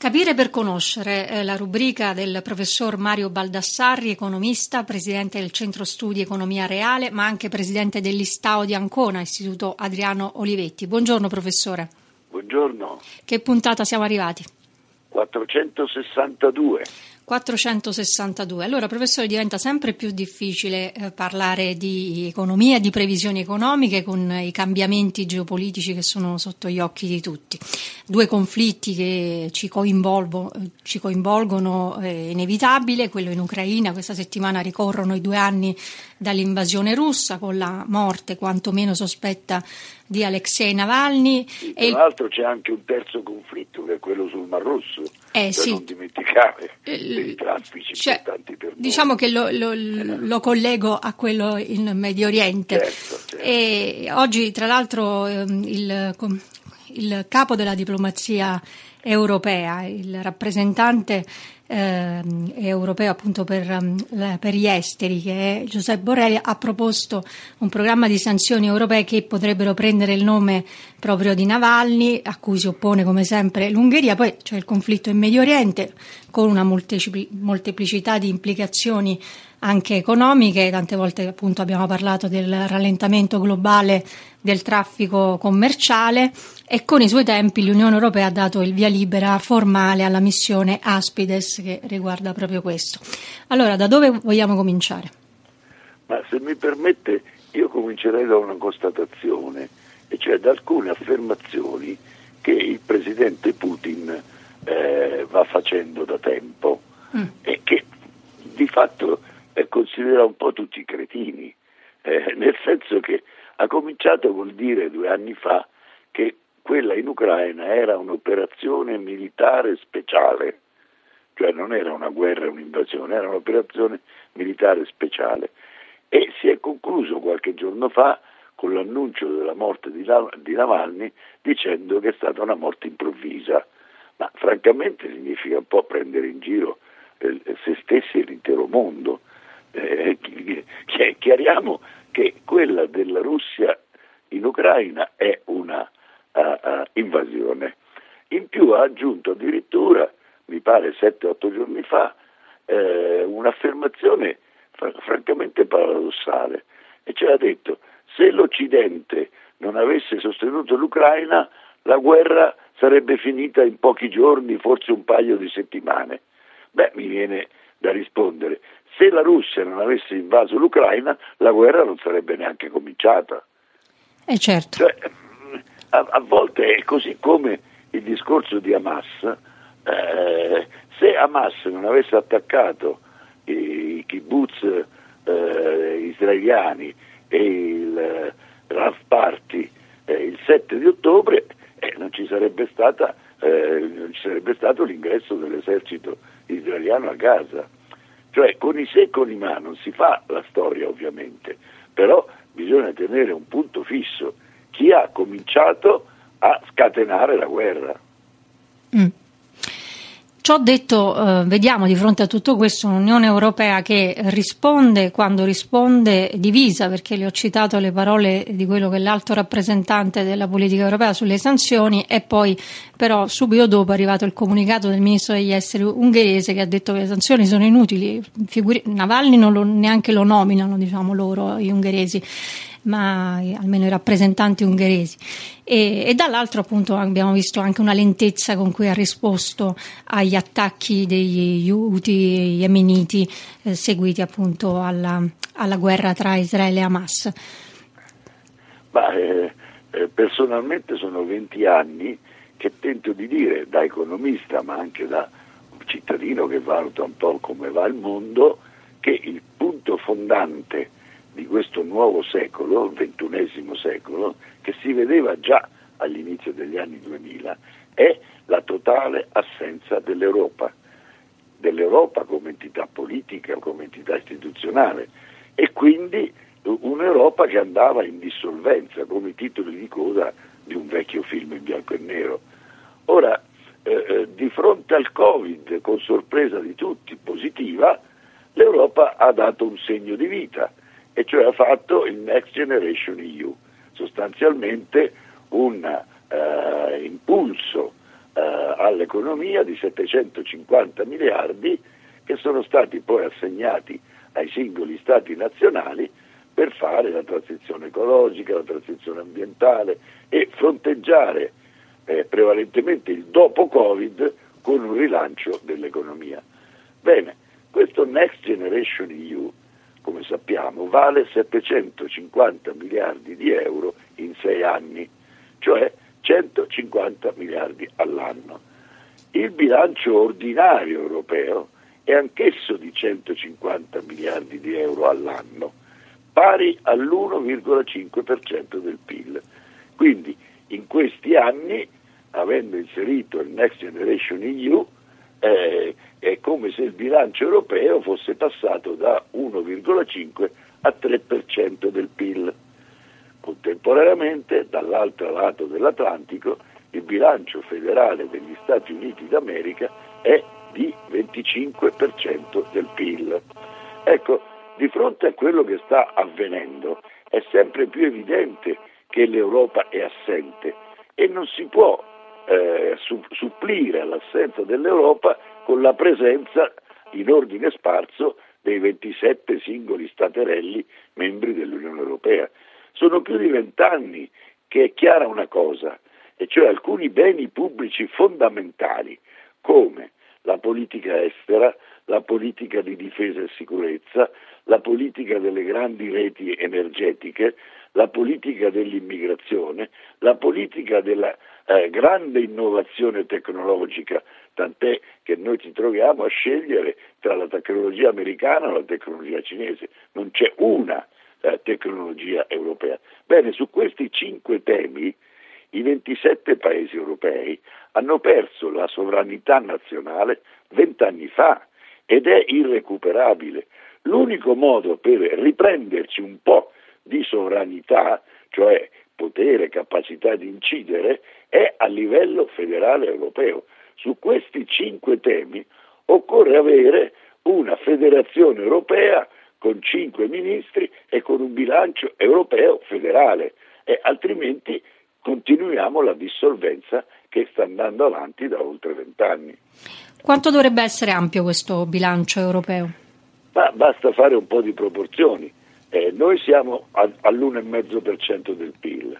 Capire per conoscere è la rubrica del professor Mario Baldassarri, economista, presidente del Centro Studi Economia Reale, ma anche presidente dell'Istao di Ancona, Istituto Adriano Olivetti. Buongiorno professore. Buongiorno. Che puntata siamo arrivati? 462. 462. Allora, professore, diventa sempre più difficile eh, parlare di economia di previsioni economiche con i cambiamenti geopolitici che sono sotto gli occhi di tutti. Due conflitti che ci, ci coinvolgono è inevitabile, quello in Ucraina, questa settimana ricorrono i due anni dall'invasione russa con la morte quantomeno sospetta di Alexei Navalny. Sì, tra l'altro c'è anche un terzo conflitto che è quello sul Mar Rosso, eh, sì. Dimenticare eh, i traffici cioè, importanti per noi. Diciamo che lo, lo, eh. lo, collego a quello in Medio Oriente. Certo, certo. oggi tra l'altro ehm, il, il capo della diplomazia europea, il rappresentante eh, europeo appunto per, um, per, gli esteri, che è Giuseppe Borrelli, ha proposto un programma di sanzioni europee che potrebbero prendere il nome proprio di Navalny, a cui si oppone come sempre l'Ungheria, poi c'è il conflitto in Medio Oriente con una molteplicità di implicazioni anche economiche, tante volte appunto abbiamo parlato del rallentamento globale del traffico commerciale e con i suoi tempi l'Unione Europea ha dato il via libera formale alla missione Aspides che riguarda proprio questo. Allora, da dove vogliamo cominciare? Ma se mi permette, io comincerei da una constatazione, e cioè da alcune affermazioni che il presidente Putin eh, va facendo da tempo mm. e che di fatto eh, considera un po' tutti cretini, eh, nel senso che ha cominciato col dire due anni fa che quella in Ucraina era un'operazione militare speciale, cioè non era una guerra, un'invasione, era un'operazione militare speciale. E si è concluso qualche giorno fa con l'annuncio della morte di, Navalny dicendo che è stata una morte improvvisa, ma francamente significa un po' prendere in giro eh, se stessi e l'intero mondo. Chiariamo che quella della Russia in Ucraina è una uh, uh, invasione. In più ha aggiunto addirittura, mi pare 7-8 giorni fa, eh, un'affermazione fr- francamente paradossale, e cioè ha detto se l'Occidente non avesse sostenuto l'Ucraina, la guerra sarebbe finita in pochi giorni, forse un paio di settimane. Beh, mi viene da rispondere, se la Russia non avesse invaso l'Ucraina, la guerra non sarebbe neanche cominciata. Eh certo. Cioè, a, a, volte è così come il discorso di Hamas. Eh, se Hamas non avesse attaccato i, i kibbutz eh, israeliani e il eh, Raf Party eh, il 7 di ottobre, eh, non ci, stata, eh, non, ci sarebbe stato l'ingresso dell'esercito israeliano a Gaza. Cioè con i se e con i ma non si fa la storia ovviamente, però bisogna tenere un punto fisso. Chi ha cominciato a scatenare la guerra? Mm. Ciò detto, eh, vediamo di fronte a tutto questo un'Unione Europea che risponde quando risponde divisa, perché le ho citato le parole di quello che è l'alto rappresentante della politica europea sulle sanzioni e poi però subito dopo è arrivato il comunicato del ministro degli esteri ungherese che ha detto che le sanzioni sono inutili, Figuri- Navalny non lo, neanche lo nominano diciamo loro, gli ungheresi ma almeno i rappresentanti ungheresi. E, e, dall'altro appunto abbiamo visto anche una lentezza con cui ha risposto agli attacchi degli Houthi yemeniti eh, seguiti appunto alla, alla, guerra tra Israele e Hamas. Ma, eh, eh, personalmente sono 20 anni che tento di dire da economista ma anche da cittadino che valuta un po' come va il mondo che il punto fondante di questo nuovo secolo, ventunesimo secolo, che si vedeva già all'inizio degli anni 2000, è la totale assenza dell'Europa, dell'Europa come entità politica, come entità istituzionale e quindi un'Europa che andava in dissolvenza come i titoli di coda di un vecchio film in bianco e nero. Ora, eh, eh di fronte al Covid, con sorpresa di tutti, positiva, l'Europa ha dato un segno di vita e cioè ha fatto il Next Generation EU, sostanzialmente un uh, impulso eh, all'economia di 750 miliardi che sono stati poi assegnati ai singoli stati nazionali per fare la transizione ecologica, la transizione ambientale e fronteggiare eh, prevalentemente il dopo Covid con un rilancio dell'economia. Bene, questo Next Generation EU, come sappiamo, vale 750 miliardi di euro in sei anni, cioè 150 miliardi all'anno. Il bilancio ordinario europeo è anch'esso di 150 miliardi di euro all'anno, pari all'1,5% del PIL. Quindi in questi anni, avendo inserito il Next Generation EU, eh, come se il bilancio europeo fosse passato da 1,5 a 3% del PIL. Contemporaneamente, dall'altro lato dell'Atlantico, il bilancio federale degli Stati Uniti d'America è di 25% del PIL. Ecco, di fronte a quello che sta avvenendo è sempre più evidente che l'Europa è assente e non si può eh, supplire all'assenza dell'Europa con la presenza in ordine sparso dei 27 singoli staterelli membri dell'Unione Europea. Sono più di vent'anni che è chiara una cosa, e cioè alcuni beni pubblici fondamentali come la politica estera, la politica di difesa e sicurezza, la politica delle grandi reti energetiche, la politica dell'immigrazione, la politica della eh, grande innovazione tecnologica, tant'è che noi ci troviamo a scegliere tra la tecnologia americana e la tecnologia cinese, non c'è una eh, tecnologia europea. Bene, su questi cinque temi i 27 paesi europei hanno perso la sovranità nazionale vent'anni fa ed è irrecuperabile. L'unico modo per riprenderci un po' di sovranità, cioè potere, capacità di incidere, è a livello federale europeo. Su questi cinque temi occorre avere una federazione europea con cinque ministri e con un bilancio europeo federale, e altrimenti continuiamo la dissolvenza che sta andando avanti da oltre vent'anni. Quanto dovrebbe essere ampio questo bilancio europeo? Ma basta fare un po' di proporzioni. Eh, noi siamo a, all'1,5% del PIL.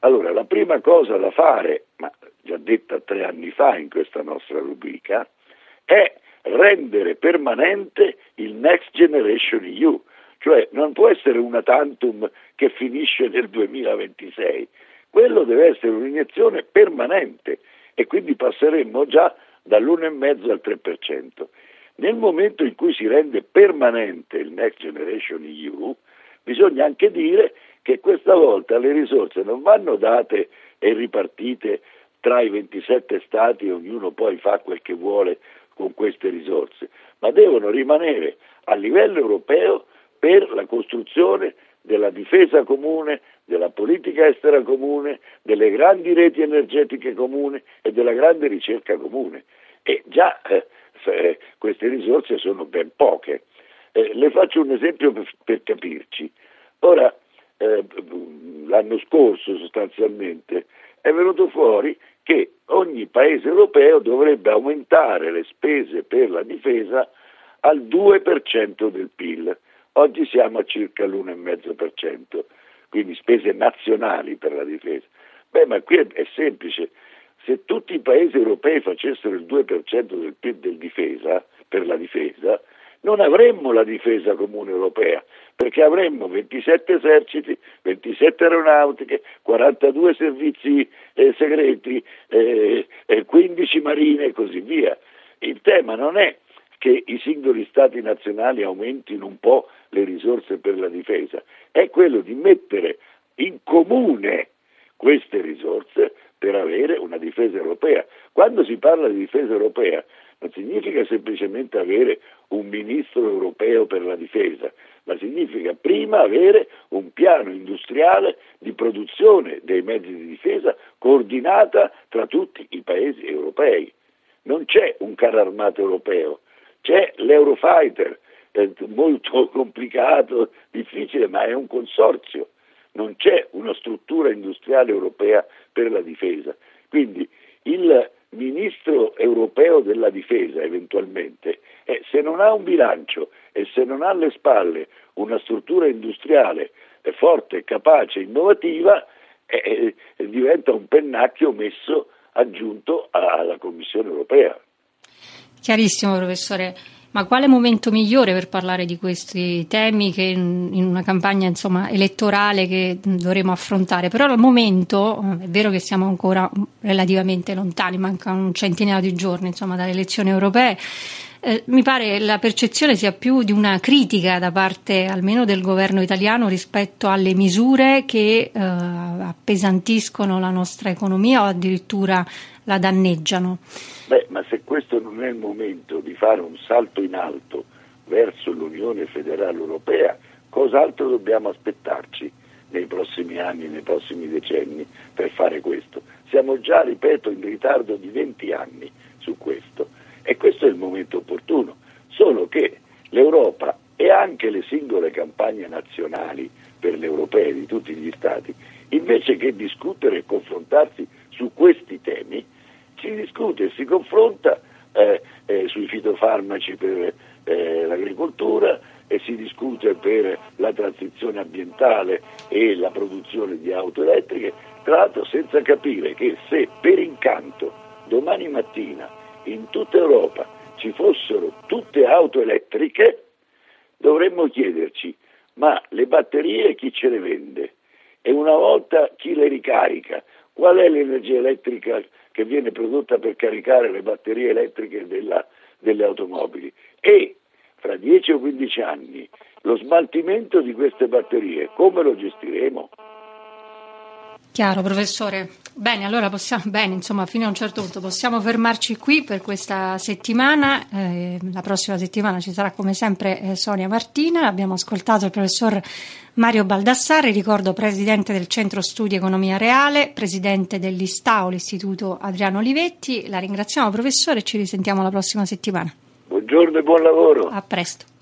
Allora, la prima cosa da fare, ma già detta tre anni fa in questa nostra rubrica, è rendere permanente il Next Generation EU, cioè non può essere una tantum che finisce nel 2026, quello deve essere un'iniezione permanente e quindi passeremmo già dall'1,5 al 3%. Nel momento in cui si rende permanente il Next Generation EU, bisogna anche dire che questa volta le risorse non vanno date e ripartite tra i 27 stati e ognuno poi fa quel che vuole con queste risorse, ma devono rimanere a livello europeo per la costruzione della difesa comune, della politica estera comune, delle grandi reti energetiche comuni e della grande ricerca comune. E già eh, eh, queste risorse sono ben poche. Eh, le faccio un esempio per, per capirci. Ora, eh, l'anno scorso sostanzialmente è venuto fuori che ogni paese europeo dovrebbe aumentare le spese per la difesa al 2% del PIL. Oggi siamo a circa l'1,5%, quindi spese nazionali per la difesa. Beh, ma qui è, è semplice. Se tutti i paesi europei facessero il 2% del PIL del difesa, per la difesa, non avremmo la difesa comune europea, perché avremmo 27 eserciti, 27 aeronautiche, 42 servizi eh, segreti, eh, 15 marine e così via. Il tema non è che i singoli stati nazionali aumentino un po' le risorse per la difesa, è quello di mettere in comune queste risorse per avere una difesa europea. Quando si parla di difesa europea non significa semplicemente avere un ministro europeo per la difesa, ma significa prima avere un piano industriale di produzione dei mezzi di difesa coordinata tra tutti i paesi europei. Non c'è un carro armato europeo, c'è l'Eurofighter, molto complicato, difficile, ma è un consorzio, non c'è una struttura industriale europea per la difesa. Quindi il ministro europeo della difesa eventualmente, eh, se non ha un bilancio e se non ha alle spalle una struttura industriale forte, capace, innovativa, eh, eh, diventa un pennacchio messo aggiunto alla Commissione europea. Chiarissimo, professore. Ma quale momento migliore per parlare di questi temi che in una campagna insomma, elettorale che dovremo affrontare? Però al momento è vero che siamo ancora relativamente lontani, mancano un centinaio di giorni insomma, dalle elezioni europee. Eh, mi pare la percezione sia più di una critica da parte almeno del governo italiano rispetto alle misure che eh, appesantiscono la nostra economia o addirittura la danneggiano. Beh, ma se questo non è il momento di fare un salto in alto verso l'Unione federale europea, cos'altro dobbiamo aspettarci nei prossimi anni, nei prossimi decenni per fare questo? Siamo già, ripeto, in ritardo di 20 anni su questo. E questo è il momento opportuno, solo che l'Europa e anche le singole campagne nazionali per le europee di tutti gli Stati, invece che discutere e confrontarsi su questi temi, si discute e si confronta eh, eh, sui fitofarmaci per eh, l'agricoltura e si discute per la transizione ambientale e la produzione di auto elettriche, tra l'altro senza capire che se per incanto domani mattina in tutta Europa ci fossero tutte auto elettriche, dovremmo chiederci, ma le batterie chi ce le vende? E una volta chi le ricarica? Qual è l'energia elettrica che viene prodotta per caricare le batterie elettriche della, delle automobili? E fra 10 o 15 anni lo smaltimento di queste batterie come lo gestiremo? Chiaro, professore. Bene, allora possiamo, bene, insomma, fino a un certo punto possiamo fermarci qui per questa settimana. Eh, la prossima settimana ci sarà come sempre eh, Sonia Martina. Abbiamo ascoltato il professor Mario Baldassarri, ricordo presidente del Centro Studi Economia Reale, presidente dell'ISTAO, l'Istituto Adriano Olivetti. La ringraziamo, professore, e ci risentiamo la prossima settimana. Buongiorno e buon lavoro. A presto.